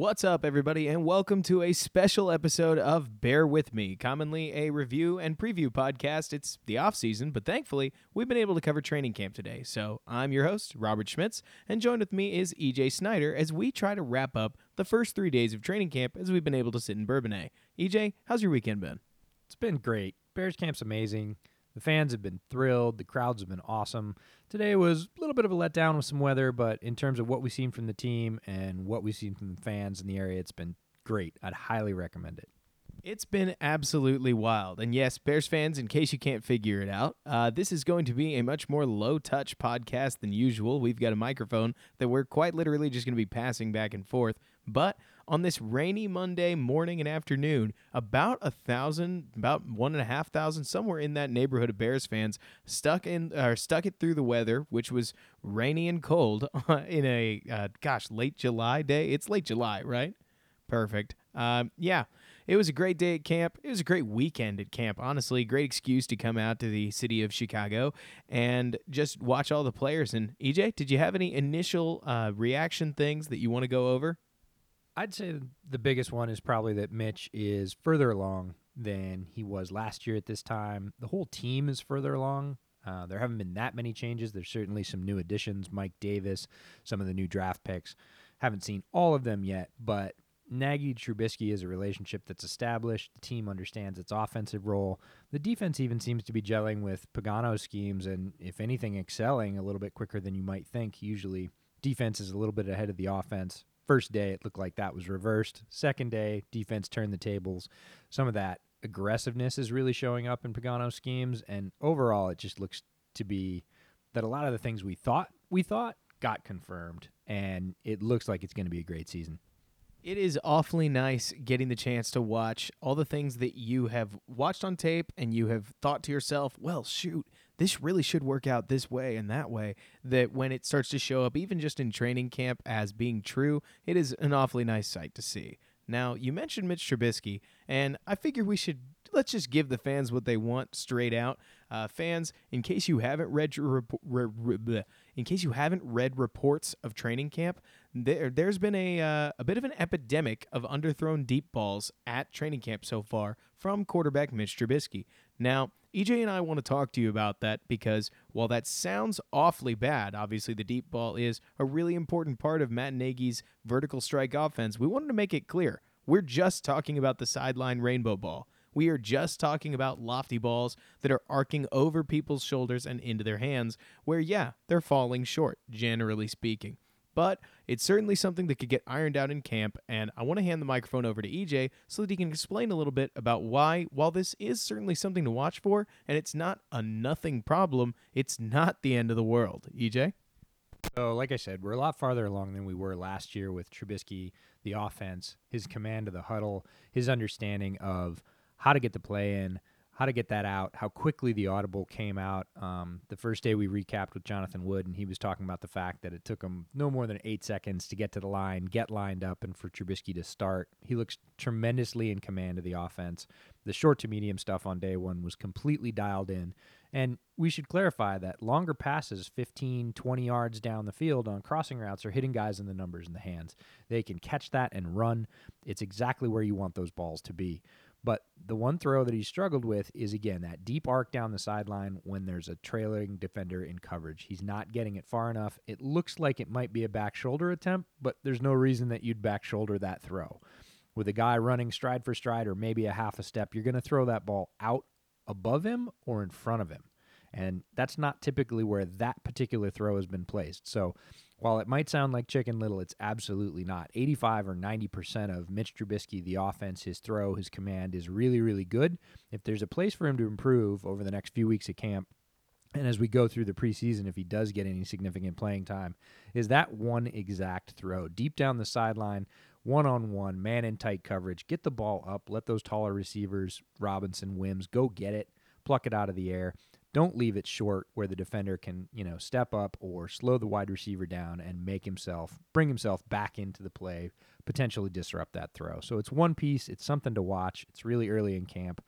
What's up, everybody, and welcome to a special episode of Bear With Me, commonly a review and preview podcast. It's the off season, but thankfully, we've been able to cover training camp today. So I'm your host, Robert Schmitz, and joined with me is EJ Snyder as we try to wrap up the first three days of training camp as we've been able to sit in Bourbonnais. EJ, how's your weekend been? It's been great. Bears camp's amazing. The fans have been thrilled. The crowds have been awesome. Today was a little bit of a letdown with some weather, but in terms of what we've seen from the team and what we've seen from the fans in the area, it's been great. I'd highly recommend it. It's been absolutely wild. And yes, Bears fans, in case you can't figure it out, uh, this is going to be a much more low touch podcast than usual. We've got a microphone that we're quite literally just going to be passing back and forth. But on this rainy Monday morning and afternoon, about a thousand, about one and a half thousand, somewhere in that neighborhood of Bears fans stuck in or stuck it through the weather, which was rainy and cold in a uh, gosh late July day. It's late July, right? Perfect. Um, yeah, it was a great day at camp. It was a great weekend at camp. Honestly, great excuse to come out to the city of Chicago and just watch all the players. And EJ, did you have any initial uh, reaction things that you want to go over? I'd say the biggest one is probably that Mitch is further along than he was last year at this time. The whole team is further along. Uh, there haven't been that many changes. There's certainly some new additions, Mike Davis, some of the new draft picks. Haven't seen all of them yet, but Nagy Trubisky is a relationship that's established. The team understands its offensive role. The defense even seems to be gelling with Pagano's schemes, and if anything, excelling a little bit quicker than you might think. Usually, defense is a little bit ahead of the offense. First day, it looked like that was reversed. Second day, defense turned the tables. Some of that aggressiveness is really showing up in Pagano schemes, and overall, it just looks to be that a lot of the things we thought we thought got confirmed, and it looks like it's going to be a great season. It is awfully nice getting the chance to watch all the things that you have watched on tape and you have thought to yourself, well, shoot, this really should work out this way and that way. That when it starts to show up, even just in training camp, as being true, it is an awfully nice sight to see. Now, you mentioned Mitch Trubisky, and I figure we should let's just give the fans what they want straight out. Uh, fans, in case you haven't read re- re- in case you haven't read reports of training camp, there there's been a uh, a bit of an epidemic of underthrown deep balls at training camp so far from quarterback Mitch Trubisky. Now, EJ and I want to talk to you about that because while that sounds awfully bad, obviously the deep ball is a really important part of Matt Nagy's vertical strike offense. We wanted to make it clear we're just talking about the sideline rainbow ball. We are just talking about lofty balls that are arcing over people's shoulders and into their hands, where, yeah, they're falling short, generally speaking. But it's certainly something that could get ironed out in camp, and I want to hand the microphone over to EJ so that he can explain a little bit about why, while this is certainly something to watch for, and it's not a nothing problem, it's not the end of the world. EJ? So, like I said, we're a lot farther along than we were last year with Trubisky, the offense, his command of the huddle, his understanding of how to get the play in, how to get that out, how quickly the audible came out. Um, the first day we recapped with Jonathan Wood, and he was talking about the fact that it took him no more than eight seconds to get to the line, get lined up, and for Trubisky to start. He looks tremendously in command of the offense. The short to medium stuff on day one was completely dialed in. And we should clarify that longer passes, 15, 20 yards down the field on crossing routes, are hitting guys in the numbers in the hands. They can catch that and run. It's exactly where you want those balls to be. But the one throw that he struggled with is again that deep arc down the sideline when there's a trailing defender in coverage. He's not getting it far enough. It looks like it might be a back shoulder attempt, but there's no reason that you'd back shoulder that throw. With a guy running stride for stride or maybe a half a step, you're going to throw that ball out above him or in front of him. And that's not typically where that particular throw has been placed. So while it might sound like Chicken Little, it's absolutely not. 85 or 90% of Mitch Trubisky, the offense, his throw, his command is really, really good. If there's a place for him to improve over the next few weeks at camp, and as we go through the preseason, if he does get any significant playing time, is that one exact throw deep down the sideline, one on one, man in tight coverage. Get the ball up, let those taller receivers, Robinson, Wims, go get it, pluck it out of the air. Don't leave it short where the defender can, you know, step up or slow the wide receiver down and make himself bring himself back into the play, potentially disrupt that throw. So it's one piece, it's something to watch. It's really early in camp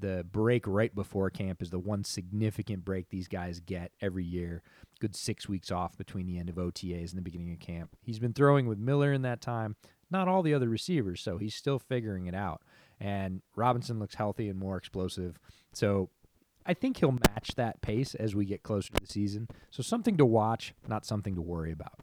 the break right before camp is the one significant break these guys get every year. Good six weeks off between the end of OTAs and the beginning of camp. He's been throwing with Miller in that time, not all the other receivers, so he's still figuring it out. And Robinson looks healthy and more explosive. So I think he'll match that pace as we get closer to the season. So something to watch, not something to worry about.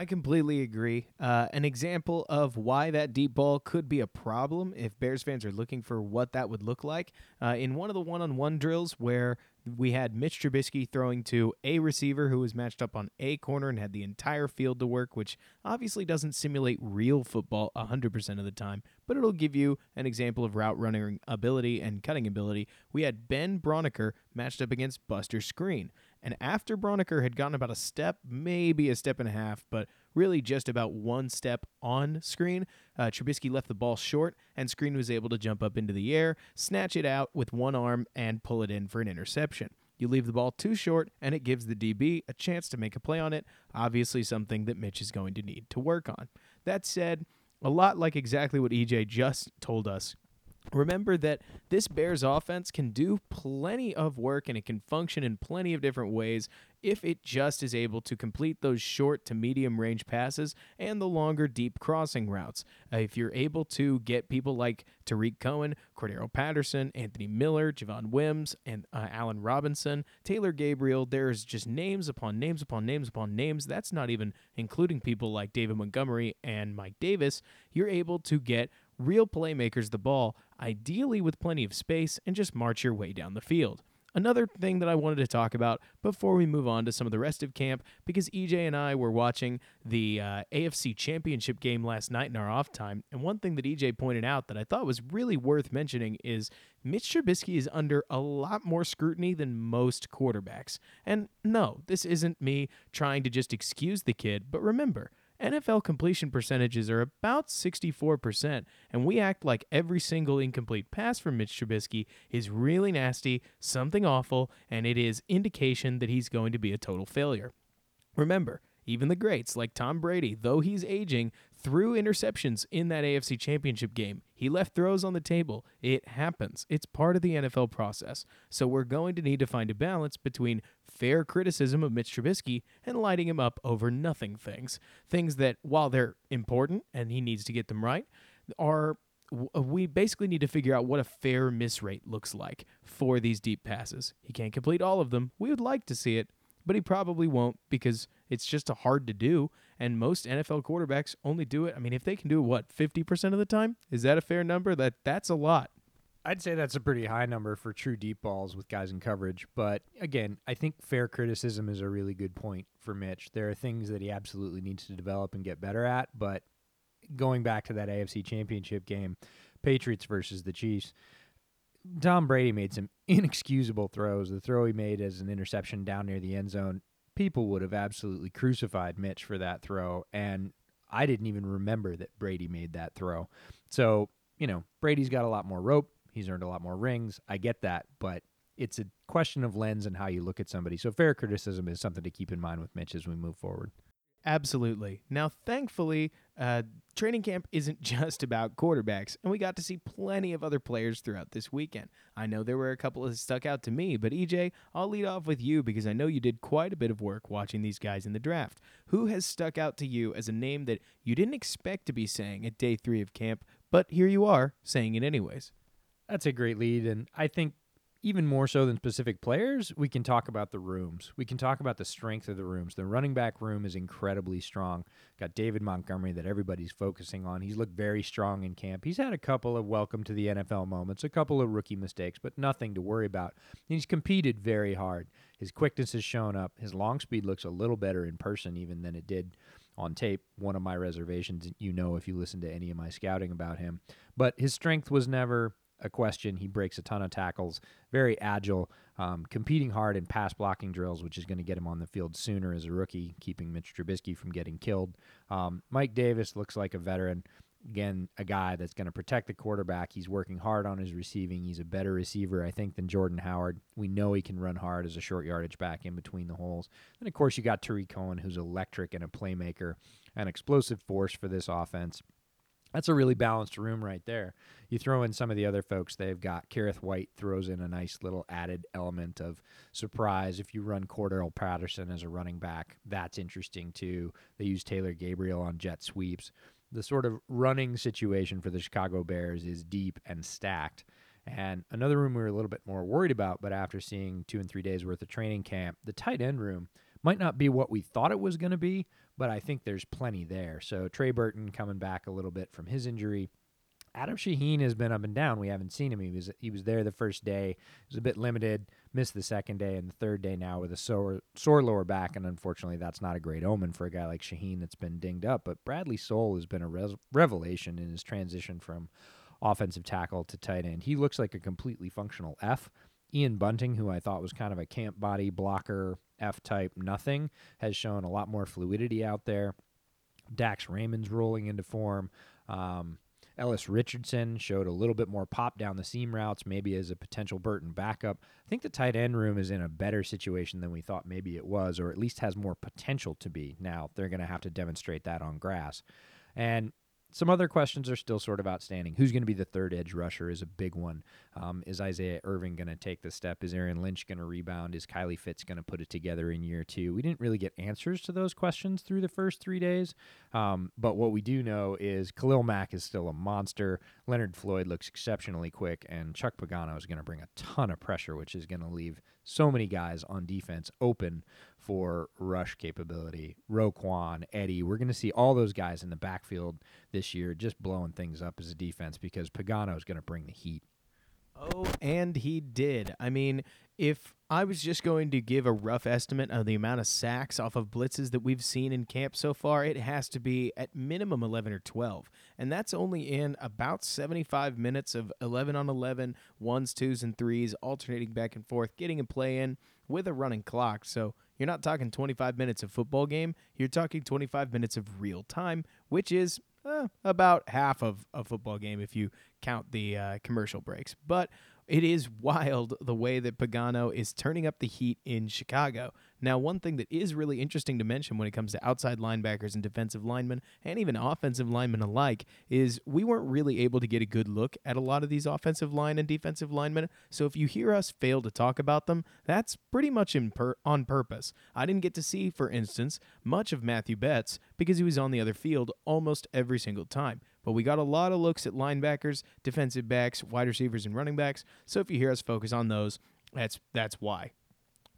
I completely agree. Uh, an example of why that deep ball could be a problem if Bears fans are looking for what that would look like. Uh, in one of the one on one drills where we had Mitch Trubisky throwing to a receiver who was matched up on a corner and had the entire field to work, which obviously doesn't simulate real football 100% of the time, but it'll give you an example of route running ability and cutting ability. We had Ben Braunecker matched up against Buster Skrine. And after Braunecker had gotten about a step, maybe a step and a half, but really just about one step on Skrine, uh, Trubisky left the ball short, and Skrine was able to jump up into the air, snatch it out with one arm, and pull it in for an interception. You leave the ball too short, and it gives the DB a chance to make a play on it, obviously, something that Mitch is going to need to work on. That said, a lot like exactly what EJ just told us, Remember that this Bears offense can do plenty of work and it can function in plenty of different ways if it just is able to complete those short to medium range passes and the longer deep crossing routes. Uh, if you're able to get people like Tarik Cohen, Cordarrelle Patterson, Anthony Miller, Javon Wims, and uh, Allen Robinson, Taylor Gabriel, there's just names upon names upon names upon names. That's not even including people like David Montgomery and Mike Davis. You're able to get real playmakers the ball, ideally with plenty of space, and just march your way down the field. Another thing that I wanted to talk about before we move on to some of the rest of camp, because EJ and I were watching the uh, AFC Championship game last night in our off time, and one thing that EJ pointed out that I thought was really worth mentioning is Mitch Trubisky is under a lot more scrutiny than most quarterbacks. And no, this isn't me trying to just excuse the kid, but remember, NFL completion percentages are about 64%, and we act like every single incomplete pass from Mitch Trubisky is really nasty, something awful, and it is indication that he's going to be a total failure. Remember, even the greats like Tom Brady, though he's aging, threw interceptions in that AFC Championship game. He left throws on the table. It happens. It's part of the NFL process. So we're going to need to find a balance between fair criticism of Mitch Trubisky and lighting him up over nothing things. Things that, while they're important and he needs to get them right, are uh, we basically need to figure out what a fair miss rate looks like for these deep passes. He can't complete all of them. We would like to see it, but he probably won't because it's just hard to do. And most NFL quarterbacks only do it. I mean, if they can do it, what, 50% of the time? Is that a fair number? That That's a lot. I'd say that's a pretty high number for true deep balls with guys in coverage. But again, I think fair criticism is a really good point for Mitch. There are things that he absolutely needs to develop and get better at. But going back to that AFC championship game, Patriots versus the Chiefs, Tom Brady made some inexcusable throws. The throw he made as an interception down near the end zone people would have absolutely crucified Mitch for that throw. And I didn't even remember that Brady made that throw. So, you know, Brady's got a lot more rope. He's earned a lot more rings. I get that. But it's a question of lens and how you look at somebody. So, fair criticism is something to keep in mind with Mitch as we move forward. Absolutely. Now, thankfully, uh, training camp isn't just about quarterbacks, and we got to see plenty of other players throughout this weekend. I know there were a couple that stuck out to me, but EJ, I'll lead off with you because I know you did quite a bit of work watching these guys in the draft. Who has stuck out to you as a name that you didn't expect to be saying at day three of camp, but here you are saying it anyways? That's a great lead, and I think even more so than specific players, we can talk about the rooms. We can talk about the strength of the rooms. The running back room is incredibly strong. Got David Montgomery that everybody's focusing on. He's looked very strong in camp. He's had a couple of welcome to the NFL moments, a couple of rookie mistakes, but nothing to worry about. He's competed very hard. His quickness has shown up. His long speed looks a little better in person even than it did on tape. One of my reservations, you know, if you listen to any of my scouting about him. But his strength was never a question. He breaks a ton of tackles, very agile, um, competing hard in pass blocking drills, which is going to get him on the field sooner as a rookie, keeping Mitch Trubisky from getting killed. Um, Mike Davis looks like a veteran. Again, a guy that's going to protect the quarterback. He's working hard on his receiving. He's a better receiver, I think, than Jordan Howard. We know he can run hard as a short yardage back in between the holes. And of course, you got Tarik Cohen, who's electric and a playmaker, an explosive force for this offense. That's a really balanced room right there. You throw in some of the other folks they've got. Kerrith Whyte throws in a nice little added element of surprise. If you run Cordarrelle Patterson as a running back, that's interesting too. They use Taylor Gabriel on jet sweeps the sort of running situation for the Chicago Bears is deep and stacked. And another room we were a little bit more worried about, but after seeing two and three days worth of training camp, the tight end room might not be what we thought it was going to be, but I think there's plenty there. So Trey Burton coming back a little bit from his injury. Adam Shaheen has been up and down. We haven't seen him. He was he was there the first day. He was a bit limited. Missed the second day and the third day now with a sore sore lower back, and unfortunately, that's not a great omen for a guy like Shaheen that's been dinged up. But Bradley Sowell has been a res- revelation in his transition from offensive tackle to tight end. He looks like a completely functional F. Ian Bunting, who I thought was kind of a camp body blocker F type, nothing, has shown a lot more fluidity out there. Dax Raymond's rolling into form. Um, Ellis Richardson showed a little bit more pop down the seam routes, maybe as a potential Burton backup. I think the tight end room is in a better situation than we thought maybe it was, or at least has more potential to be. Now, they're going to have to demonstrate that on grass. And some other questions are still sort of outstanding. Who's going to be the third edge rusher is a big one. Um, is Isaiah Irving going to take the step? Is Aaron Lynch going to rebound? Is Kylie Fitts going to put it together in year two? We didn't really get answers to those questions through the first three days. Um, but what we do know is Khalil Mack is still a monster. Leonard Floyd looks exceptionally quick, and Chuck Pagano is going to bring a ton of pressure, which is going to leave so many guys on defense open for rush capability. Roquan, Eddie, we're going to see all those guys in the backfield this year just blowing things up as a defense because Pagano is going to bring the heat. Oh, and he did. I mean, if I was just going to give a rough estimate of the amount of sacks off of blitzes that we've seen in camp so far, it has to be at minimum 11 or 12. And that's only in about 75 minutes of 11 on 11, ones, twos, and threes, alternating back and forth, getting a play in with a running clock. So you're not talking 25 minutes of football game. You're talking 25 minutes of real time, which is uh, about half of a football game if you count the uh, commercial breaks. But it is wild the way that Pagano is turning up the heat in Chicago. Now, one thing that is really interesting to mention when it comes to outside linebackers and defensive linemen, and even offensive linemen alike, is we weren't really able to get a good look at a lot of these offensive line and defensive linemen. So if you hear us fail to talk about them, that's pretty much per- on purpose. I didn't get to see, for instance, much of Matthew Betts because he was on the other field almost every single time. But we got a lot of looks at linebackers, defensive backs, wide receivers, and running backs. So if you hear us focus on those, that's that's why.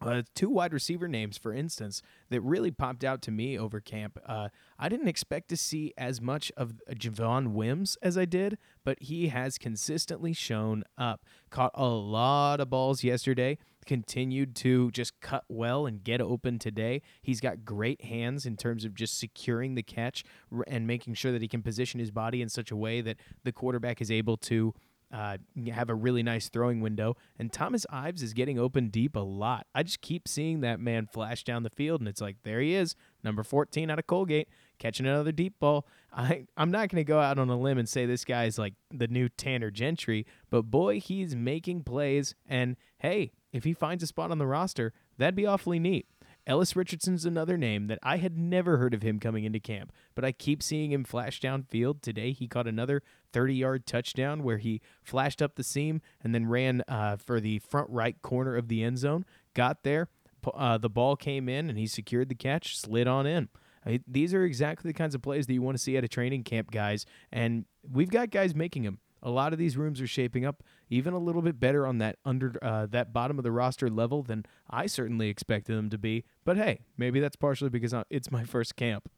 Uh, two wide receiver names, for instance, that really popped out to me over camp. Uh, I didn't expect to see as much of Javon Wims as I did, but he has consistently shown up. Caught a lot of balls yesterday continued to just cut well and get open today. He's got great hands in terms of just securing the catch and making sure that he can position his body in such a way that the quarterback is able to uh, have a really nice throwing window. And Thomas Ives is getting open deep a lot. I just keep seeing that man flash down the field, and it's like, there he is, number 14 out of Colgate, catching another deep ball. I, I'm not going to go out on a limb and say this guy's like the new Tanner Gentry, but boy, he's making plays. And hey, if he finds a spot on the roster, that'd be awfully neat. Ellis Richardson's another name that I had never heard of him coming into camp, but I keep seeing him flash downfield. Today, he caught another 30 yard touchdown where he flashed up the seam and then ran uh, for the front right corner of the end zone. Got there, uh, the ball came in, and he secured the catch, slid on in. these are exactly the kinds of plays that you want to see at a training camp, guys, and we've got guys making them a lot of these rooms are shaping up even a little bit better on that under uh, that bottom of the roster level than I certainly expected them to be. But hey, maybe that's partially because it's my first camp.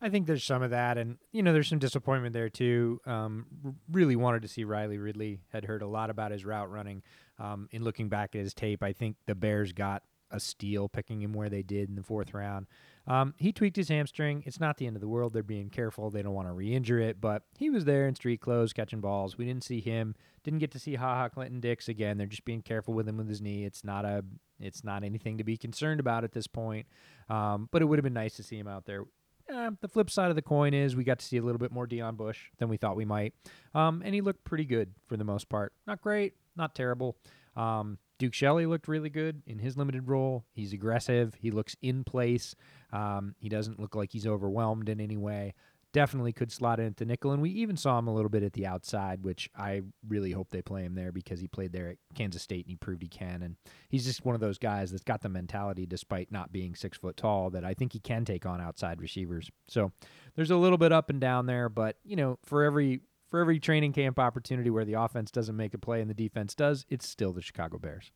I think there's some of that, and you know, there's some disappointment there too. Um, really wanted to see Riley Ridley. Had heard a lot about his route running. Um, in looking back at his tape, I think the Bears got a steal picking him where they did in the fourth round. Um, he tweaked his hamstring. It's not the end of the world. They're being careful. They don't want to re-injure it, but he was there in street clothes catching balls. We didn't see him. Didn't get to see Ha Ha Clinton Dix again. They're just being careful with him with his knee. It's not a. It's not anything to be concerned about at this point. Um, but it would have been nice to see him out there. Uh, the flip side of the coin is we got to see a little bit more Deon Bush than we thought we might, um, and he looked pretty good for the most part. Not great, not terrible. Um, Duke Shelley looked really good in his limited role. He's aggressive. He looks in place. Um, he doesn't look like he's overwhelmed in any way. Definitely could slot in at the nickel, and we even saw him a little bit at the outside, which I really hope they play him there because he played there at Kansas State and he proved he can. And he's just one of those guys that's got the mentality, despite not being six foot tall, that I think he can take on outside receivers. So there's a little bit up and down there, but you know, for every for every training camp opportunity where the offense doesn't make a play and the defense does, it's still the Chicago Bears.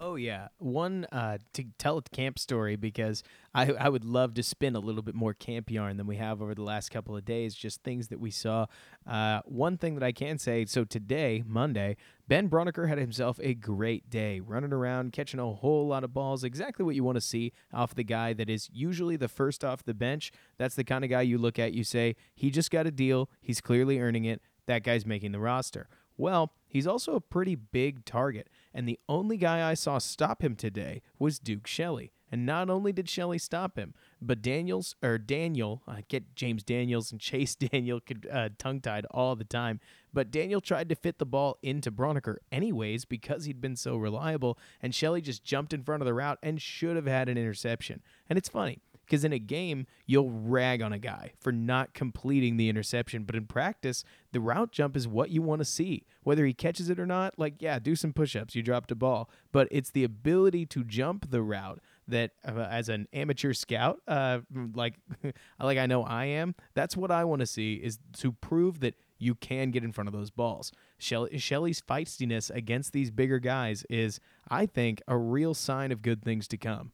Oh yeah, one uh, to tell a camp story because I I would love to spin a little bit more camp yarn than we have over the last couple of days. Just things that we saw. Uh, one thing that I can say. So today, Monday, Ben Braunecker had himself a great day, running around, catching a whole lot of balls. Exactly what you want to see off the guy that is usually the first off the bench. That's the kind of guy you look at. You say he just got a deal. He's clearly earning it. That guy's making the roster. Well, he's also a pretty big target, and the only guy I saw stop him today was Duke Shelley. And not only did Shelley stop him, but Daniels or Daniel, I get James Daniels and Chase Daniel uh, tongue tied all the time, but Daniel tried to fit the ball into Braunecker anyways because he'd been so reliable, and Shelley just jumped in front of the route and should have had an interception. And it's funny because in a game, you'll rag on a guy for not completing the interception. But in practice, the route jump is what you want to see. Whether he catches it or not, like, yeah, do some push ups. You dropped a ball. But it's the ability to jump the route that, uh, as an amateur scout, uh, like, like I know I am, that's what I want to see is to prove that you can get in front of those balls. Shelley's feistiness against these bigger guys is, I think, a real sign of good things to come.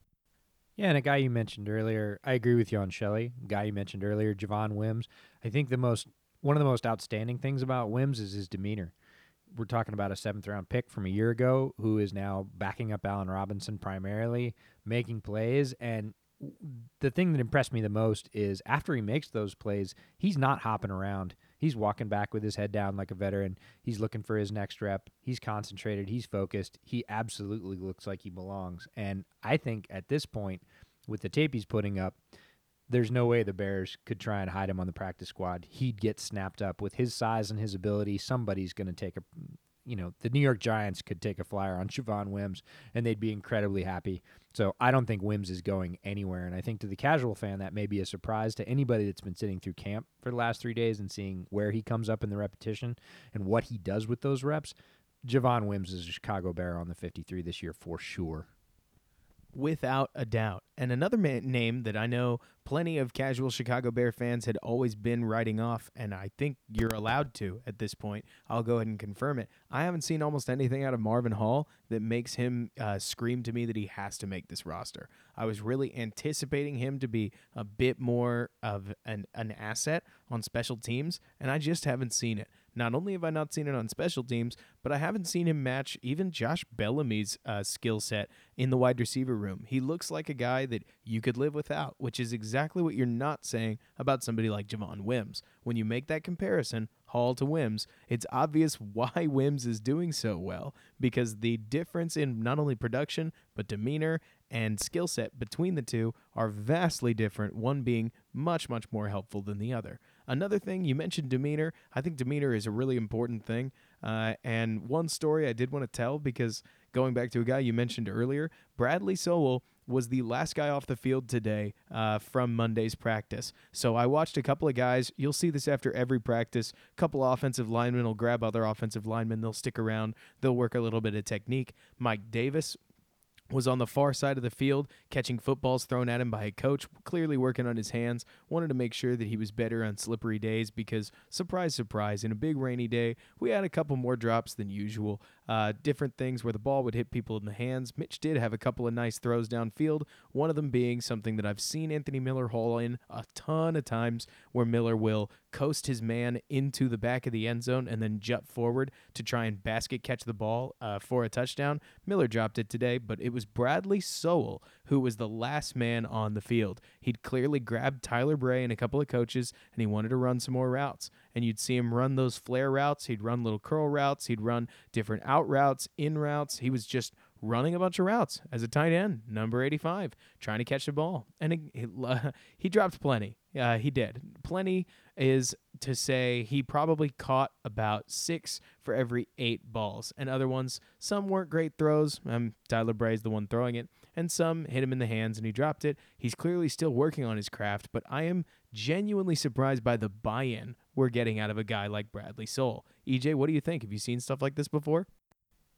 Yeah, and a guy you mentioned earlier, I agree with you on Shelley. Guy you mentioned earlier, Javon Wims. I think the most one of the most outstanding things about Wims is his demeanor. We're talking about a seventh round pick from a year ago who is now backing up Allen Robinson primarily, making plays. And the thing that impressed me the most is after he makes those plays, he's not hopping around. He's walking back with his head down like a veteran. He's looking for his next rep. He's concentrated. He's focused. He absolutely looks like he belongs. And I think at this point, with the tape he's putting up, there's no way the Bears could try and hide him on the practice squad. He'd get snapped up with his size and his ability. Somebody's going to take a you know, the New York Giants could take a flyer on Javon Wims and they'd be incredibly happy. So I don't think Wims is going anywhere. And I think to the casual fan, that may be a surprise to anybody that's been sitting through camp for the last three days and seeing where he comes up in the repetition and what he does with those reps. Javon Wims is a Chicago Bear on the 53 this year for sure without a doubt. And another name that I know plenty of casual Chicago Bear fans had always been writing off, and I think you're allowed to at this point. I'll go ahead and confirm it. I haven't seen almost anything out of Marvin Hall that makes him uh, scream to me that he has to make this roster. I was really anticipating him to be a bit more of an, an asset on special teams, and I just haven't seen it. Not only have I not seen it on special teams, but I haven't seen him match even Josh Bellamy's uh, skill set in the wide receiver room. He looks like a guy that you could live without, which is exactly what you're not saying about somebody like Javon Wims. When you make that comparison, Hall to Wims, it's obvious why Wims is doing so well because the difference in not only production, but demeanor and skill set between the two are vastly different, one being much, much more helpful than the other. Another thing, you mentioned demeanor. I think demeanor is a really important thing. Uh, and one story I did want to tell because going back to a guy you mentioned earlier, Bradley Sowell was the last guy off the field today uh, from Monday's practice. So I watched a couple of guys. You'll see this after every practice. A couple offensive linemen will grab other offensive linemen. They'll stick around. They'll work a little bit of technique. Mike Davis was on the far side of the field catching footballs thrown at him by a coach, clearly working on his hands. Wanted to make sure that he was better on slippery days because, surprise, surprise, in a big rainy day, we had a couple more drops than usual. Uh, different things where the ball would hit people in the hands. Mitch did have a couple of nice throws downfield, one of them being something that I've seen Anthony Miller haul in a ton of times where Miller will coast his man into the back of the end zone and then jut forward to try and basket catch the ball uh, for a touchdown. Miller dropped it today, but it was Bradley Sowell who was the last man on the field. He'd clearly grabbed Tyler Bray and a couple of coaches, and he wanted to run some more routes. And you'd see him run those flare routes. He'd run little curl routes. He'd run different out routes, in routes. He was just running a bunch of routes as a tight end, number 85, trying to catch the ball. And uh, he dropped plenty. Uh, he did. Plenty is to say he probably caught about six for every eight balls. And other ones, some weren't great throws. Um, Tyler Bray's the one throwing it. And some hit him in the hands and he dropped it. He's clearly still working on his craft, but I am genuinely surprised by the buy in we're getting out of a guy like Bradley Sowell. EJ, what do you think? Have you seen stuff like this before?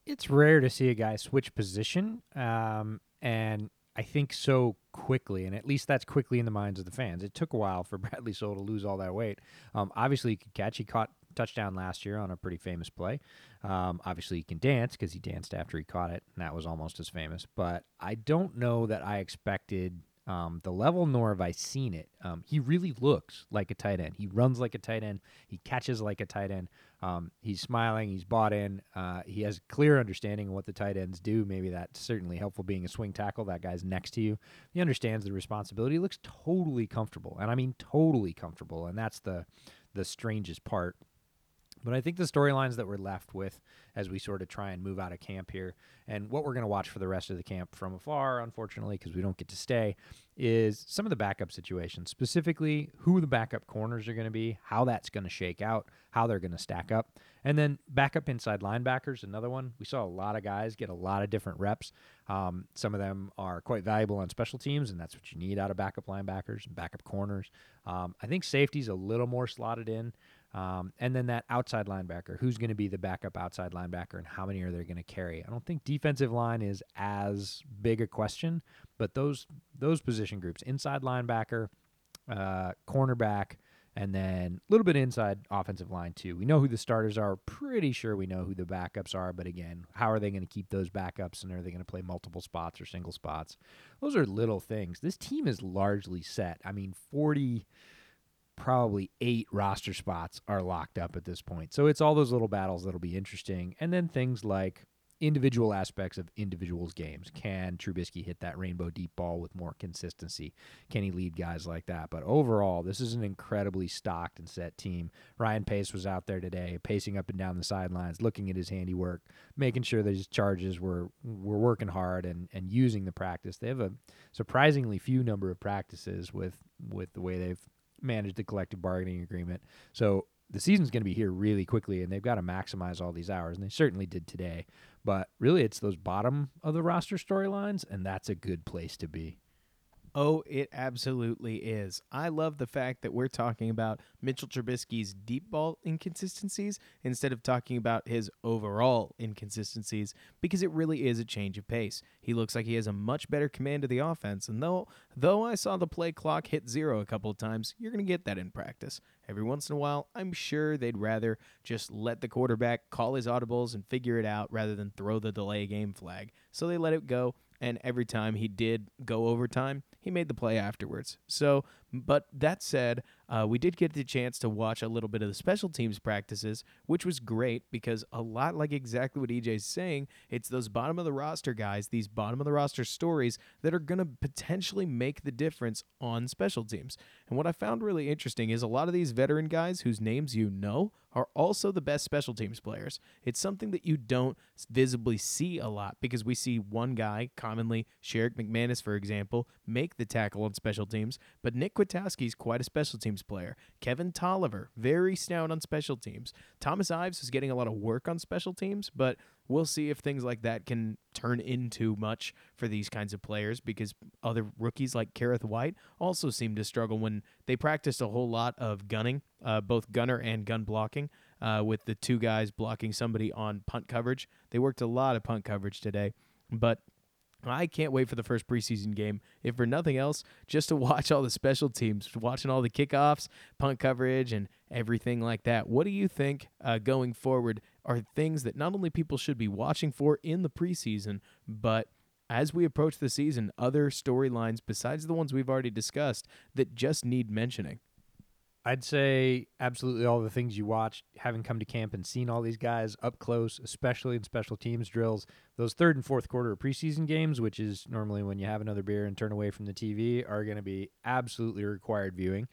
It's rare to see a guy switch position, um, and I think so quickly, and at least that's quickly in the minds of the fans. It took a while for Bradley Sowell to lose all that weight. Um, obviously, he could catch. He caught touchdown last year on a pretty famous play. Um, obviously, he can dance because he danced after he caught it, and that was almost as famous. But I don't know that I expected um, the level, nor have I seen it. Um, he really looks like a tight end. He runs like a tight end. He catches like a tight end. Um, he's smiling. He's bought in. Uh, he has clear understanding of what the tight ends do. Maybe that's certainly helpful being a swing tackle. That guy's next to you. He understands the responsibility. He looks totally comfortable, and I mean totally comfortable. And that's the the strangest part. But I think the storylines that we're left with as we sort of try and move out of camp here, and what we're going to watch for the rest of the camp from afar, unfortunately, because we don't get to stay, is some of the backup situations, specifically who the backup corners are going to be, how that's going to shake out, how they're going to stack up. And then backup inside linebackers, another one. We saw a lot of guys get a lot of different reps. Um, some of them are quite valuable on special teams, and that's what you need out of backup linebackers and backup corners. Um, I think safety's a little more slotted in. Um, and then that outside linebacker, who's going to be the backup outside linebacker and how many are they going to carry? I don't think defensive line is as big a question, but those those position groups, inside linebacker, uh, cornerback, and then a little bit inside offensive line too. We know who the starters are. Pretty sure we know who the backups are. But again, how are they going to keep those backups? And are they going to play multiple spots or single spots? Those are little things. This team is largely set. I mean, forty probably eight roster spots are locked up at this point. So it's all those little battles that'll be interesting. And then things like individual aspects of individuals' games. Can Trubisky hit that rainbow deep ball with more consistency? Can he lead guys like that? But overall, this is an incredibly stocked and set team. Ryan Pace was out there today, pacing up and down the sidelines, looking at his handiwork, making sure that his charges were were working hard and, and using the practice. They have a surprisingly few number of practices with with the way they've manage the collective bargaining agreement. So the season's going to be here really quickly, and they've got to maximize all these hours, and they certainly did today. But really, it's those bottom of the roster storylines, and that's a good place to be. Oh, it absolutely is. I love the fact that we're talking about Mitchell Trubisky's deep ball inconsistencies instead of talking about his overall inconsistencies because it really is a change of pace. He looks like he has a much better command of the offense, and though though I saw the play clock hit zero a couple of times, you're to get that in practice. Every once in a while, I'm sure they'd rather just let the quarterback call his audibles and figure it out rather than throw the delay game flag. So they let it go and every time he did go overtime, he made the play afterwards. So, but that said, uh, we did get the chance to watch a little bit of the special teams practices, which was great because a lot like exactly what EJ's saying, it's those bottom of the roster guys, these bottom of the roster stories that are going to potentially make the difference on special teams. And what I found really interesting is a lot of these veteran guys whose names you know are also the best special teams players. It's something that you don't visibly see a lot because we see one guy, commonly Sherrick McManis, for example, make the tackle on special teams, but Nick Kwiatkowski is quite a special teams player. Kevin Toliver, very stout on special teams. Thomas Ives is getting a lot of work on special teams, but we'll see if things like that can turn into much for these kinds of players because other rookies like Kerrith Whyte also seem to struggle when they practiced a whole lot of gunning, uh, both gunner and gun blocking, uh, with the two guys blocking somebody on punt coverage. They worked a lot of punt coverage today, but I can't wait for the first preseason game, if for nothing else, just to watch all the special teams, watching all the kickoffs, punt coverage, and everything like that. What do you think uh, going forward are things that not only people should be watching for in the preseason, but as we approach the season, other storylines besides the ones we've already discussed that just need mentioning? I'd say absolutely all the things you watched, having come to camp and seen all these guys up close, especially in special teams drills, those third and fourth quarter preseason games, which is normally when you have another beer and turn away from the TV, are going to be absolutely required viewing.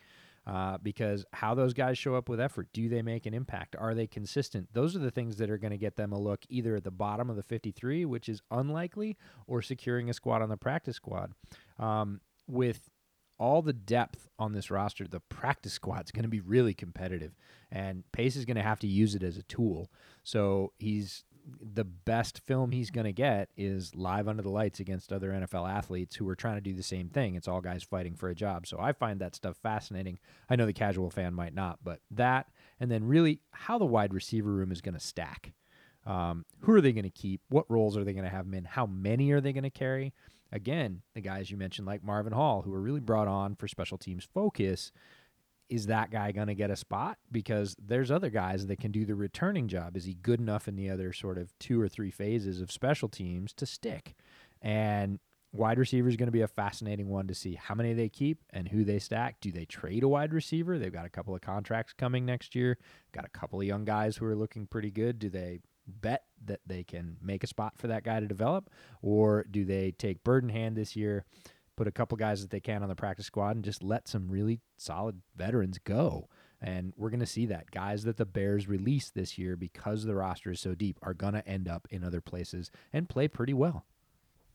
Uh, because how those guys show up with effort, do they make an impact? Are they consistent? Those are the things that are going to get them a look either at the bottom of the 53, which is unlikely, or securing a squad on the practice squad. Um, with all the depth on this roster, the practice squad's going to be really competitive, and Pace is going to have to use it as a tool. So he's the best film he's going to get is live under the lights against other NFL athletes who are trying to do the same thing. It's all guys fighting for a job. So I find that stuff fascinating. I know the casual fan might not, but that and then really how the wide receiver room is going to stack. Um, who are they going to keep? What roles are they going to have them in? How many are they going to carry? Again, the guys you mentioned, like Marvin Hall, who are really brought on for special teams focus, is that guy going to get a spot? Because there's other guys that can do the returning job. Is he good enough in the other sort of two or three phases of special teams to stick? And wide receiver is going to be a fascinating one to see how many they keep and who they stack. Do they trade a wide receiver? They've got a couple of contracts coming next year, got a couple of young guys who are looking pretty good. Do they bet that they can make a spot for that guy to develop? Or do they take bird in hand this year? put a couple guys that they can on the practice squad and just let some really solid veterans go. And we're going to see that. Guys that the Bears release this year because the roster is so deep are going to end up in other places and play pretty well.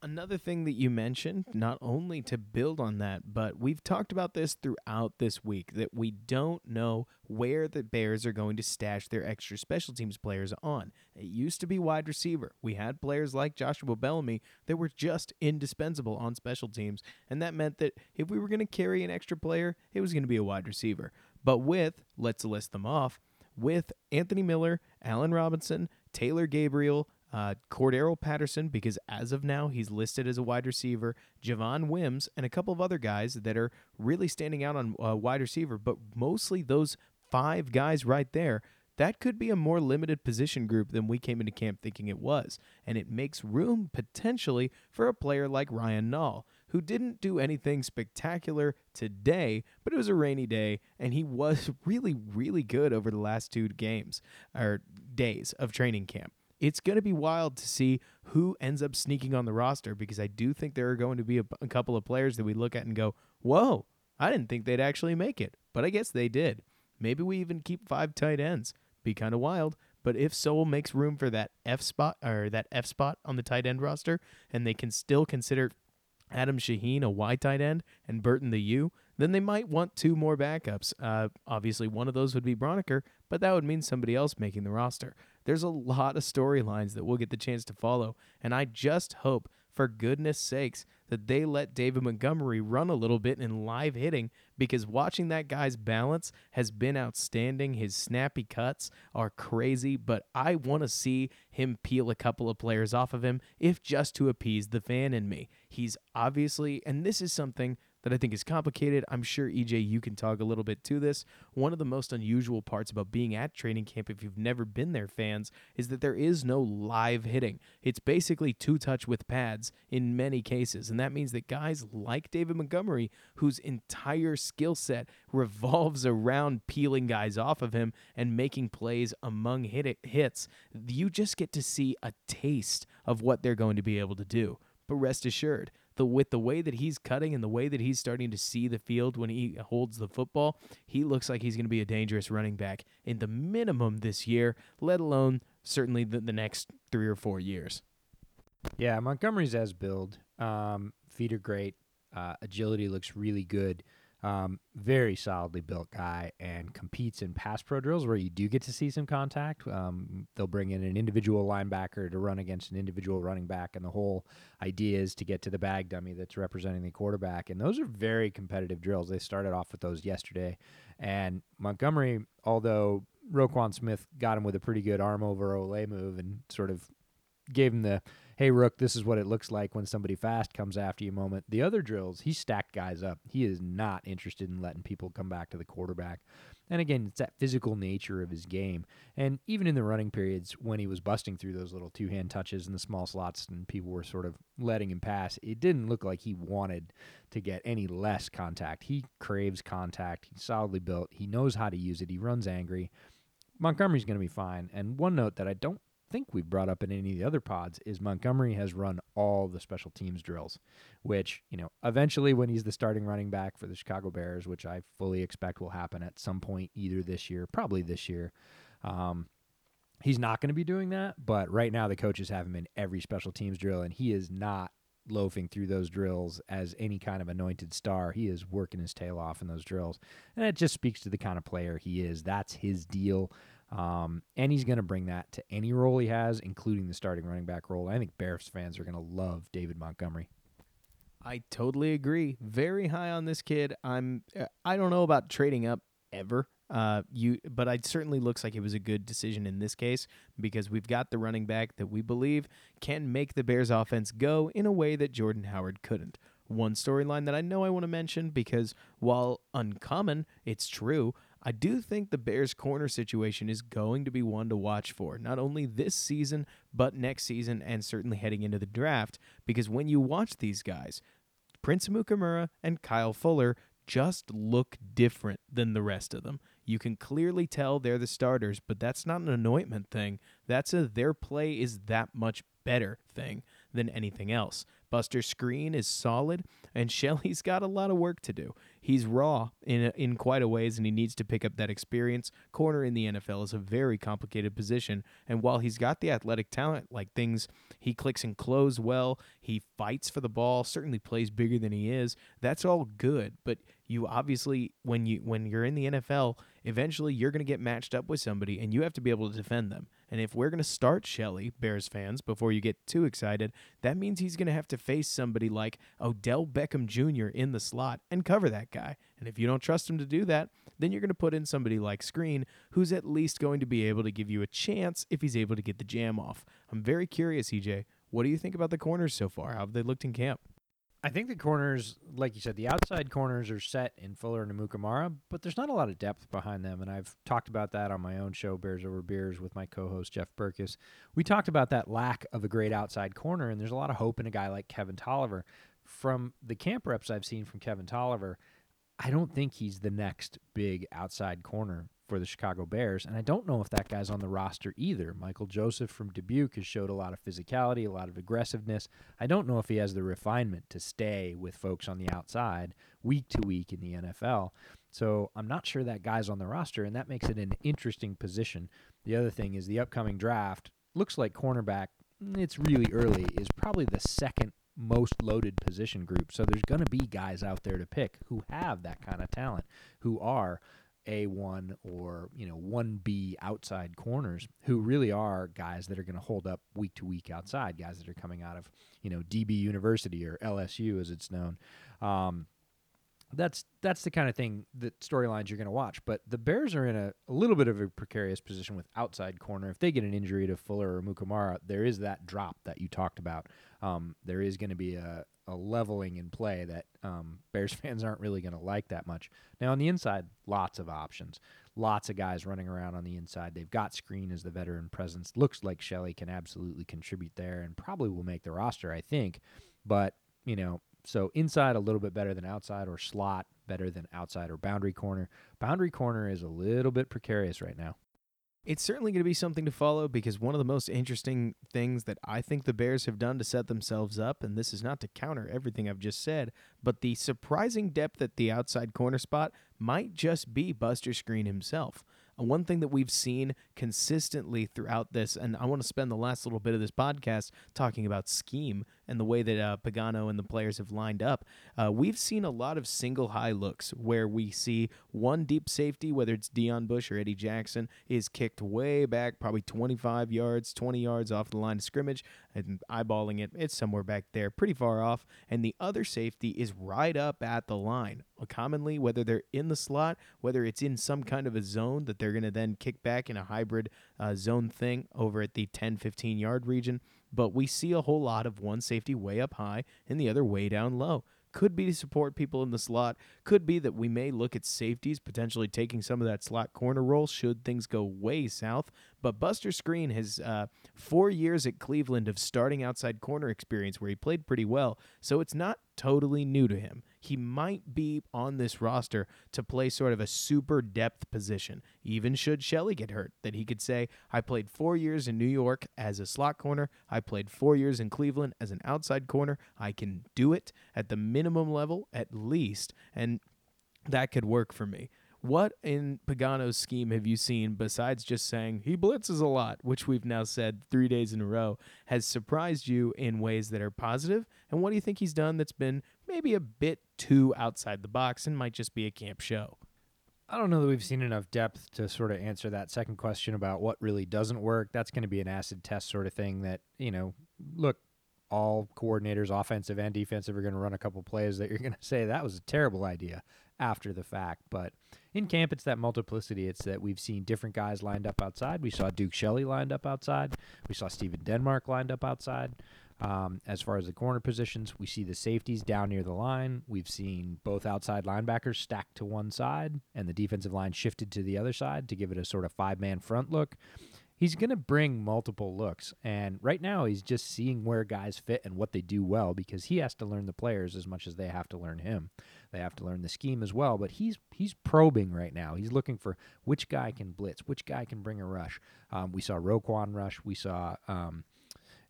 Another thing that you mentioned, not only to build on that, but we've talked about this throughout this week that we don't know where the Bears are going to stash their extra special teams players on. It used to be wide receiver. We had players like Joshua Bellamy that were just indispensable on special teams, and that meant that if we were going to carry an extra player, it was going to be a wide receiver. But with, let's list them off, with Anthony Miller, Allen Robinson, Taylor Gabriel, uh, Cordarrelle Patterson, because as of now he's listed as a wide receiver, Javon Wims, and a couple of other guys that are really standing out on uh, wide receiver, but mostly those five guys right there. That could be a more limited position group than we came into camp thinking it was, and it makes room potentially for a player like Ryan Nall, who didn't do anything spectacular today, but it was a rainy day, and he was really, really good over the last two games or days of training camp it's going to be wild to see who ends up sneaking on the roster because I do think there are going to be a, a, couple of players that we look at and go, whoa, I didn't think they'd actually make it, but I guess they did. Maybe we even keep five tight ends. Be kind of wild. But if Sowell makes room for that F spot or that F spot on the tight end roster, and they can still consider Adam Shaheen a Y tight end and Burton the U, then they might want two more backups. Uh, obviously, one of those would be Braunecker, but that would mean somebody else making the roster. There's a lot of storylines that we'll get the chance to follow, and I just hope, for goodness sakes, that they let David Montgomery run a little bit in live hitting because watching that guy's balance has been outstanding. His snappy cuts are crazy, but I want to see him peel a couple of players off of him, if just to appease the fan in me. He's obviously, and this is something that I think is complicated. I'm sure EJ, you can talk a little bit to this. One of the most unusual parts about being at training camp, if you've never been there, fans, is that there is no live hitting. It's basically two touch with pads in many cases. And that means that guys like David Montgomery, whose entire skill set revolves around peeling guys off of him and making plays among hit- hits, you just get to see a taste of what they're going to be able to do. But rest assured, the with the way that he's cutting and the way that he's starting to see the field when he holds the football, he looks like he's going to be a dangerous running back in the minimum this year, let alone certainly the, the next three or four years. Yeah, Montgomery's as build. Um, feet are great. Uh, agility looks really good. Um, very solidly built guy and competes in pass pro drills where you do get to see some contact. Um, they'll bring in an individual linebacker to run against an individual running back, and the whole idea is to get to the bag dummy that's representing the quarterback. And those are very competitive drills. They started off with those yesterday. And Montgomery, although Roquan Smith got him with a pretty good arm over Ole move and sort of gave him the hey, Rook, this is what it looks like when somebody fast comes after you moment. The other drills, he stacked guys up. He is not interested in letting people come back to the quarterback. And again, it's that physical nature of his game. And even in the running periods when he was busting through those little two hand touches in the small slots and people were sort of letting him pass, it didn't look like he wanted to get any less contact. He craves contact. He's solidly built. He knows how to use it. He runs angry. Montgomery's going to be fine. And one note that I don't think we've brought up in any of the other pods is Montgomery has run all the special teams drills, which, you know, eventually when he's the starting running back for the Chicago Bears, which I fully expect will happen at some point either this year, probably this year. Um, he's not going to be doing that, but right now the coaches have him in every special teams drill, and he is not loafing through those drills as any kind of anointed star. He is working his tail off in those drills. And it just speaks to the kind of player he is. That's his deal. Um, and he's going to bring that to any role he has, including the starting running back role. I think Bears fans are going to love David Montgomery. I totally agree. Very high on this kid. I'm. uh, I don't know about trading up ever. Uh, you, but it certainly looks like it was a good decision in this case because we've got the running back that we believe can make the Bears offense go in a way that Jordan Howard couldn't. One storyline that I know I want to mention because while uncommon, it's true. I do think the Bears corner situation is going to be one to watch for, not only this season, but next season and certainly heading into the draft. Because when you watch these guys, Prince Amukamara and Kyle Fuller just look different than the rest of them. You can clearly tell they're the starters, but that's not an anointment thing. That's a their play is that much better thing than anything else. Buster Skrine is solid, and Shelley's got a lot of work to do. He's raw in in quite a ways, and he needs to pick up that experience. Corner in the NFL is a very complicated position, and while he's got the athletic talent, like things he clicks and close well, he fights for the ball, certainly plays bigger than he is. That's all good, but you obviously when you when you're in the NFL, eventually you're going to get matched up with somebody, and you have to be able to defend them. And if we're going to start Shelley, Bears fans, before you get too excited, that means he's going to have to face somebody like Odell Beckham Jr. in the slot and cover that guy. And if you don't trust him to do that, then you're going to put in somebody like Skrine, who's at least going to be able to give you a chance if he's able to get the jam off. I'm very curious, EJ. What do you think about the corners so far? How have they looked in camp? I think the corners, like you said, the outside corners are set in Fuller and Amukamara, but there's not a lot of depth behind them. And I've talked about that on my own show, Bears Over Beers, with my co host, Jeff Berckes. We talked about that lack of a great outside corner, and there's a lot of hope in a guy like Kevin Toliver. From the camp reps I've seen from Kevin Toliver, I don't think he's the next big outside corner for the Chicago Bears. And I don't know if that guy's on the roster either. Michael Joseph from Dubuque has showed a lot of physicality, a lot of aggressiveness. I don't know if he has the refinement to stay with folks on the outside week to week in the NFL. So I'm not sure that guy's on the roster, and that makes it an interesting position. The other thing is the upcoming draft looks like cornerback, it's really early, is probably the second most loaded position group. So there's going to be guys out there to pick who have that kind of talent, who are a1 or you know 1B outside corners who really are guys that are going to hold up week to week outside guys that are coming out of you know DB University or LSU as it's known um, that's that's the kind of thing that storylines you're going to watch but the Bears are in a, a little bit of a precarious position with outside corner if they get an injury to Fuller or Amukamara there is that drop that you talked about um, there is going to be a, a leveling in play that um, Bears fans aren't really going to like that much. Now on the inside, lots of options, lots of guys running around on the inside. They've got Skrine as the veteran presence. Looks like Shelley can absolutely contribute there and probably will make the roster, I think. But you know, so inside a little bit better than outside, or slot better than outside or boundary corner. Boundary corner is a little bit precarious right now. It's certainly going to be something to follow because one of the most interesting things that I think the Bears have done to set themselves up, and this is not to counter everything I've just said, but the surprising depth at the outside corner spot might just be Buster Skrine himself. And one thing that we've seen consistently throughout this, and I want to spend the last little bit of this podcast talking about scheme and the way that uh, Pagano and the players have lined up. Uh, we've seen a lot of single high looks where we see one deep safety, whether it's Deon Bush or Eddie Jackson, is kicked way back, probably 25 yards, 20 yards off the line of scrimmage, and eyeballing it, it's somewhere back there, pretty far off. And the other safety is right up at the line. Commonly, whether they're in the slot, whether it's in some kind of a zone that they're going to then kick back in a hybrid uh, zone thing over at the 10 15 yard region but we see a whole lot of one safety way up high and the other way down low. Could be to support people in the slot. Could be that we may look at safeties potentially taking some of that slot corner role should things go way south. But Buster Skrine has uh, four years at Cleveland of starting outside corner experience where he played pretty well. So it's not totally new to him. He might be on this roster to play sort of a super depth position, even should Shelley get hurt, that he could say, I played four years in New York as a slot corner. I played four years in Cleveland as an outside corner. I can do it at the minimum level, at least. And that could work for me. What in Pagano's scheme have you seen besides just saying he blitzes a lot, which we've now said three days in a row, has surprised you in ways that are positive? And what do you think he's done that's been maybe a bit too outside the box and might just be a camp show? I don't know that we've seen enough depth to sort of answer that second question about what really doesn't work. That's going to be an acid test sort of thing that, you know, look, all coordinators, offensive and defensive, are going to run a couple plays that you're going to say that was a terrible idea after the fact. But in camp, it's that multiplicity. It's that we've seen different guys lined up outside. We saw Duke Shelley lined up outside. We saw Stephen Denmark lined up outside. Um, as far as the corner positions, we see the safeties down near the line. We've seen both outside linebackers stacked to one side and the defensive line shifted to the other side to give it a sort of five man front look he's going to bring multiple looks. And right now, he's just seeing where guys fit and what they do well because he has to learn the players as much as they have to learn him. They have to learn the scheme as well. But he's he's probing right now. He's looking for which guy can blitz, which guy can bring a rush. Um, we saw Roquan rush. We saw. Um,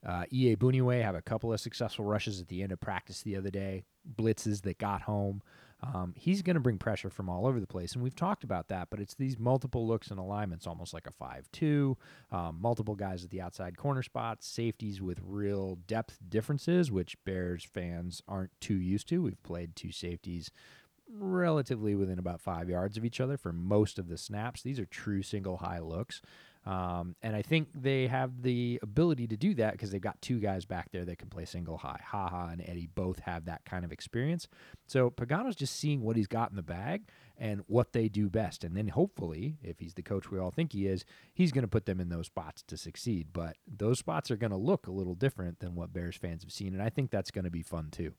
uh, Iye Egbuniwe have a couple of successful rushes at the end of practice the other day, blitzes that got home. Um, he's going to bring pressure from all over the place, and we've talked about that. But it's these multiple looks and alignments, almost like a five-two, um, multiple guys at the outside corner spots, safeties with real depth differences, which Bears fans aren't too used to. We've played two safeties relatively within about five yards of each other for most of the snaps. These are true single high looks. Um, and I think they have the ability to do that because they've got two guys back there that can play single high. Haha and Eddie both have that kind of experience. So Pagano's just seeing what he's got in the bag and what they do best. And then hopefully, if he's the coach we all think he is, he's going to put them in those spots to succeed. But those spots are going to look a little different than what Bears fans have seen. And I think that's going to be fun too.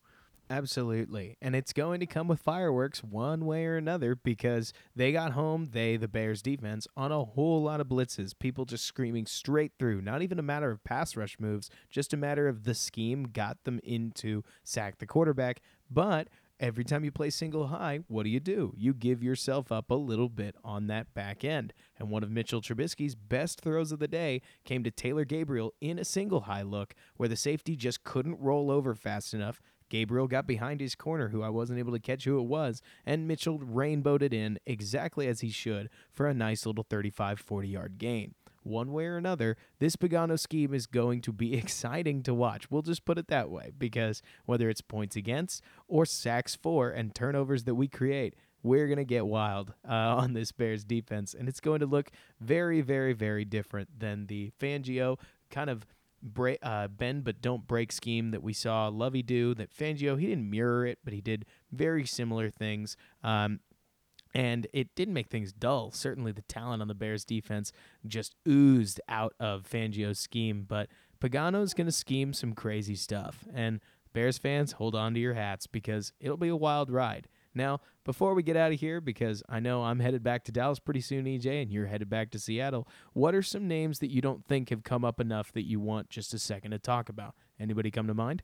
Absolutely. And it's going to come with fireworks one way or another because they got home, they, the Bears defense, on a whole lot of blitzes. People just screaming straight through. Not even a matter of pass rush moves, just a matter of the scheme got them into sack the quarterback. But every time you play single high, what do you do? You give yourself up a little bit on that back end. And one of Mitchell Trubisky's best throws of the day came to Taylor Gabriel in a single high look where the safety just couldn't roll over fast enough Gabriel got behind his corner, who I wasn't able to catch who it was, and Mitchell rainbowed it in exactly as he should for a nice little 35 40 yard gain. One way or another, this Pagano scheme is going to be exciting to watch. We'll just put it that way, because whether it's points against or sacks for and turnovers that we create, we're going to get wild uh, on this Bears defense, and it's going to look very, very, very different than the Fangio kind of uh, bend but don't break scheme that we saw Lovie do. That Fangio he didn't mirror it, but he did very similar things. Um, and it did make things dull. Certainly, the talent on the Bears defense just oozed out of Fangio's scheme. But Pagano's going to scheme some crazy stuff. And Bears fans, hold on to your hats because it'll be a wild ride. Now, before we get out of here, because I know I'm headed back to Dallas pretty soon, EJ, and you're headed back to Seattle, what are some names that you don't think have come up enough that you want just a second to talk about? Anybody come to mind?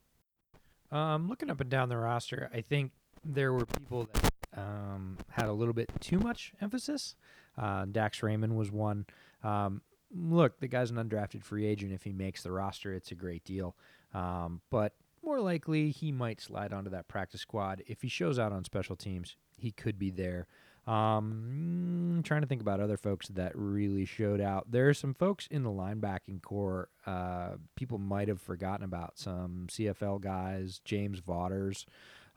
Um, looking up and down the roster, I think there were people that um, had a little bit too much emphasis. Uh, Dax Raymond was one. Um, look, the guy's an undrafted free agent. If he makes the roster, it's a great deal. Um, but more likely he might slide onto that practice squad. If he shows out on special teams, he could be there. Um, trying to think about other folks that really showed out. There are some folks in the linebacking corps. Uh, people might have forgotten about some CFL guys. James Vaughters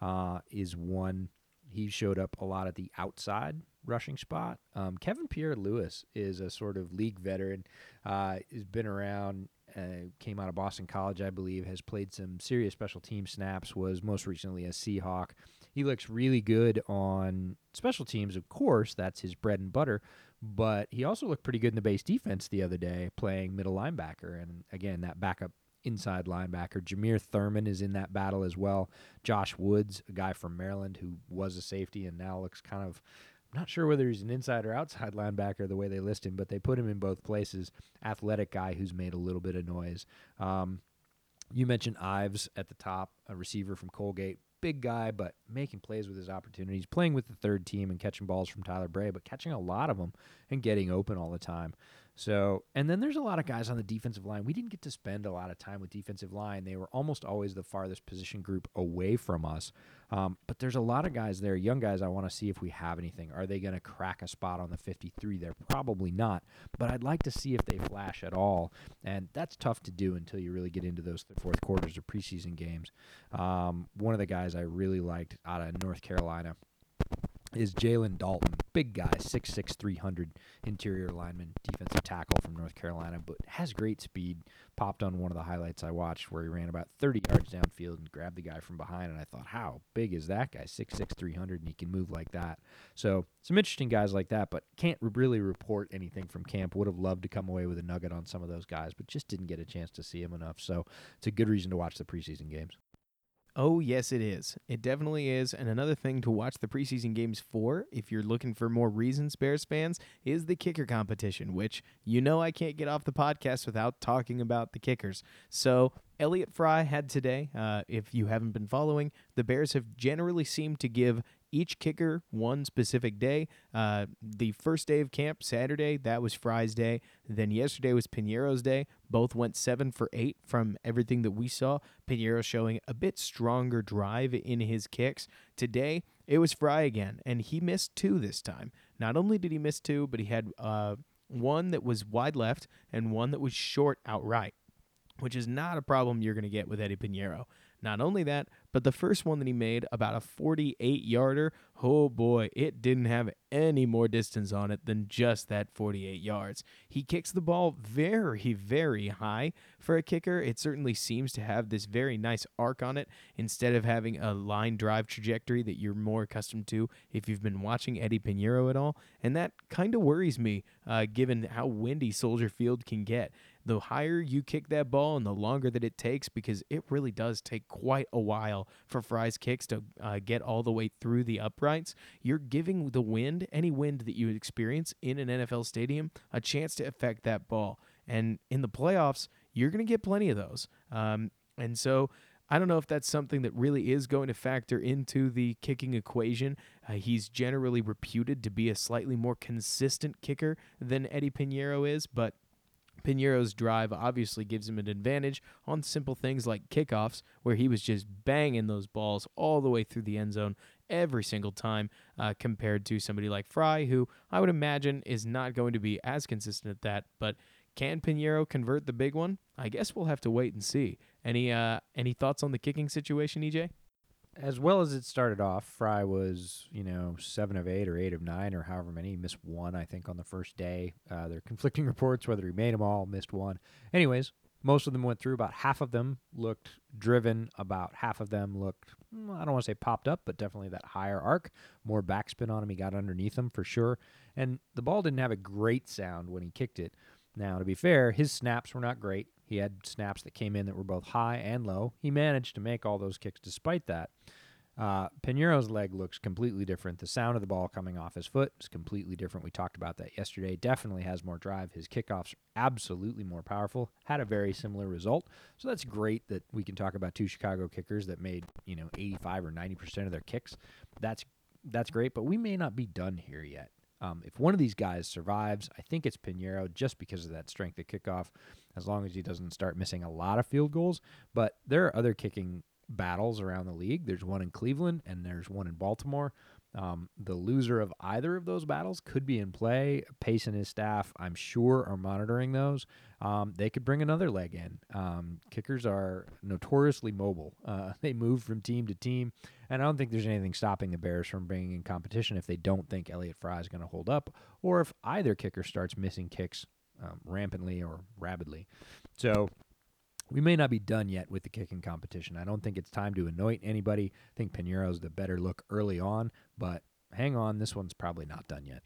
uh, is one. He showed up a lot at the outside rushing spot. Um, Kevin Pierre Louis is a sort of league veteran. Uh, has been around uh, came out of Boston College, I believe, has played some serious special team snaps, was most recently a Seahawk. He looks really good on special teams, of course, that's his bread and butter, but he also looked pretty good in the base defense the other day, playing middle linebacker. And again, that backup inside linebacker. Jameer Thurman is in that battle as well. Josh Woods, a guy from Maryland who was a safety and now looks kind of not sure whether he's an inside or outside linebacker the way they list him, but they put him in both places. Athletic guy who's made a little bit of noise. Um, you mentioned Ives at the top, a receiver from Colgate. Big guy, but making plays with his opportunities, playing with the third team and catching balls from Tyler Bray, but catching a lot of them and getting open all the time. So, and then there's a lot of guys on the defensive line. We didn't get to spend a lot of time with defensive line. They were almost always the farthest position group away from us. Um, but there's a lot of guys there, young guys. I want to see if we have anything. Are they going to crack a spot on the 53? They're probably not. But I'd like to see if they flash at all. And that's tough to do until you really get into those fourth quarters of preseason games. Um, one of the guys I really liked out of North Carolina is Jalen Dalton. Big guy, 6'6", 300 interior lineman, defensive tackle from North Carolina, but has great speed. Popped on one of the highlights I watched where he ran about 30 yards downfield and grabbed the guy from behind, and I thought, how big is that guy? 6'6", 300, and he can move like that. So some interesting guys like that, but can't really report anything from camp. Would have loved to come away with a nugget on some of those guys, but just didn't get a chance to see him enough. So it's a good reason to watch the preseason games. Oh, yes, it is. It definitely is. And another thing to watch the preseason games for, if you're looking for more reasons, Bears fans, is the kicker competition, which you know I can't get off the podcast without talking about the kickers. So, Elliott Fry had today. Uh, if you haven't been following, the Bears have generally seemed to give each kicker one specific day. Uh, the first day of camp, Saturday, that was Fry's day. Then yesterday was Piñeiro's day. Both went seven for eight from everything that we saw. Piñeiro showing a bit stronger drive in his kicks. Today, it was Fry again, and he missed two this time. Not only did he miss two, but he had uh, one that was wide left and one that was short outright, which is not a problem you're going to get with Eddy Piñeiro. Not only that, but the first one that he made, about a 48 yarder, oh boy, it didn't have any more distance on it than just that 48 yards. He kicks the ball very, very high for a kicker. It certainly seems to have this very nice arc on it instead of having a line drive trajectory that you're more accustomed to if you've been watching Eddy Piñeiro at all. And that kind of worries me uh, given how windy Soldier Field can get the higher you kick that ball and the longer that it takes, because it really does take quite a while for Fry's kicks to uh, get all the way through the uprights, you're giving the wind, any wind that you experience in an NFL stadium, a chance to affect that ball. And in the playoffs, you're going to get plenty of those. Um, and so. I don't know if that's something that really is going to factor into the kicking equation. Uh, he's generally reputed to be a slightly more consistent kicker than Eddy Piñeiro is, but Piñeiro's drive obviously gives him an advantage on simple things like kickoffs, where he was just banging those balls all the way through the end zone every single time, uh, compared to somebody like Fry, who I would imagine is not going to be as consistent at that. But can Piñeiro convert the big one? I guess we'll have to wait and see. Any uh, any thoughts on the kicking situation, EJ? As well as it started off, Fry was, you know, seven of eight or eight of nine or however many. He missed one, I think, on the first day. Uh, there are conflicting reports whether he made them all, missed one. Anyways, most of them went through. About half of them looked driven. About half of them looked, mm, I don't want to say popped up, but definitely that higher arc. More backspin on him. He got underneath them for sure. And the ball didn't have a great sound when he kicked it. Now, to be fair, his snaps were not great. He had snaps that came in that were both high and low. He managed to make all those kicks despite that. Uh, Piñeiro's leg looks completely different. The sound of the ball coming off his foot is completely different. We talked about that yesterday. Definitely has more drive. His kickoffs are absolutely more powerful. Had a very similar result. So that's great that we can talk about two Chicago kickers that made you know 85 or 90 percent of their kicks. That's that's great, but we may not be done here yet. Um, if one of these guys survives, I think it's Piñeiro just because of that strength of kickoff, as long as he doesn't start missing a lot of field goals. But there are other kicking battles around the league. There's one in Cleveland and there's one in Baltimore. Um, the loser of either of those battles could be in play. Pace and his staff, I'm sure, are monitoring those. Um, they could bring another leg in. Um, kickers are notoriously mobile. Uh, they move from team to team, and I don't think there's anything stopping the Bears from bringing in competition if they don't think Elliott Fry is going to hold up, or if either kicker starts missing kicks um, rampantly or rapidly. So we may not be done yet with the kicking competition. I don't think it's time to anoint anybody. I think Piñeiro's the better look early on, but hang on, this one's probably not done yet.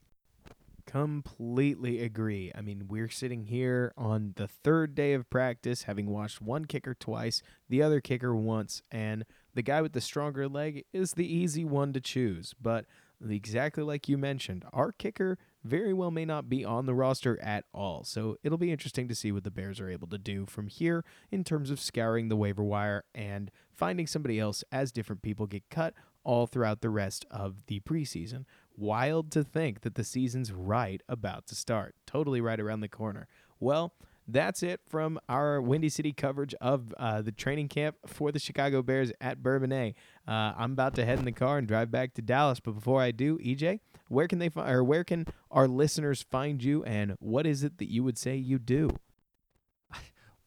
Completely agree. I mean, we're sitting here on the third day of practice, having watched one kicker twice, the other kicker once, and the guy with the stronger leg is the easy one to choose. But exactly like you mentioned, our kicker very well may not be on the roster at all. So it'll be interesting to see what the Bears are able to do from here in terms of scouring the waiver wire and finding somebody else as different people get cut all throughout the rest of the preseason. Wild to think that the season's right about to start, totally right around the corner. Well, that's it from our Windy City coverage of uh, the training camp for the Chicago Bears at Bourbonnais. Uh, I'm about to head in the car and drive back to Dallas, but before I do, EJ, where can they find or where can our listeners find you, and what is it that you would say you do?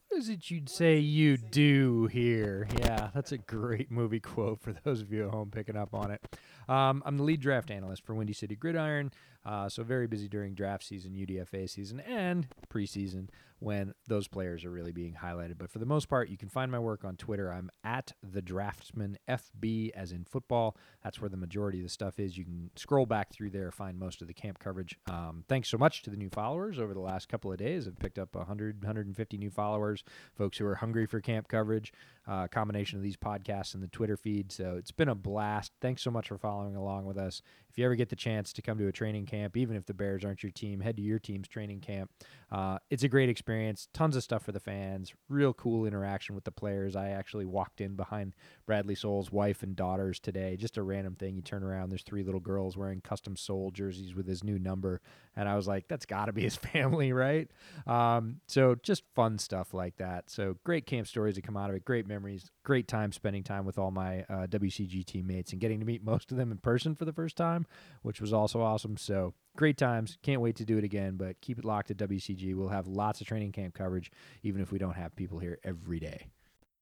What is it you'd say you do here? Yeah, that's a great movie quote for those of you at home picking up on it. Um, I'm the lead draft analyst for Windy City Gridiron, uh, so very busy during draft season, UDFA season, and preseason when those players are really being highlighted. But for the most part, you can find my work on Twitter. I'm at the Draftsman FB, as in football. That's where the majority of the stuff is. You can scroll back through there, find most of the camp coverage. Um, thanks so much to the new followers over the last couple of days. I've picked up 100, 150 new followers, folks who are hungry for camp coverage. Uh, combination of these podcasts and the Twitter feed. So it's been a blast. Thanks so much for following along with us. If you ever get the chance to come to a training camp, even if the Bears aren't your team, head to your team's training camp. Uh, it's a great experience. Tons of stuff for the fans. Real cool interaction with the players. I actually walked in behind Bradley Sowell's wife and daughters today. Just a random thing. You turn around, there's three little girls wearing custom Sowell jerseys with his new number, and I was like, that's got to be his family, right? Um, so just fun stuff like that. So great camp stories that come out of it. Great memories. Great time spending time with all my uh, WCG teammates and getting to meet most of them in person for the first time, which was also awesome. So great times. Can't wait to do it again, but keep it locked at WCG. We'll have lots of training camp coverage, even if we don't have people here every day.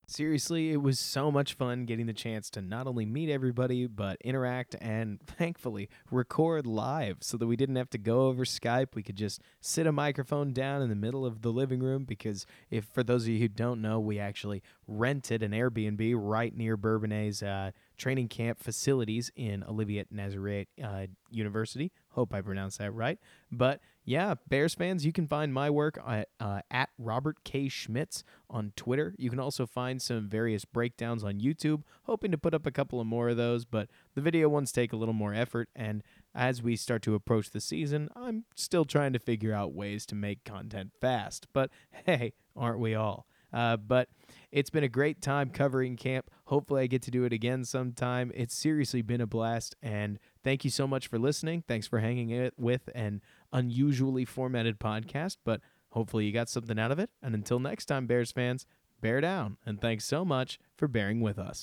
Seriously, it was so much fun getting the chance to not only meet everybody, but interact and thankfully record live so that we didn't have to go over Skype. We could just sit a microphone down in the middle of the living room because, if for those of you who don't know, we actually rented an Airbnb right near Bourbonnais' uh, training camp facilities in Olivet Nazareth uh, University. Hope I pronounced that right. But yeah, Bears fans, you can find my work at, uh, at Robert K. Schmitz on Twitter. You can also find some various breakdowns on YouTube. Hoping to put up a couple of more of those, but the video ones take a little more effort. And as we start to approach the season, I'm still trying to figure out ways to make content fast. But hey, aren't we all? Uh, but it's been a great time covering camp. Hopefully, I get to do it again sometime. It's seriously been a blast. And thank you so much for listening. Thanks for hanging it with an unusually formatted podcast, but hopefully, you got something out of it. And until next time, Bears fans, bear down. And thanks so much for bearing with us.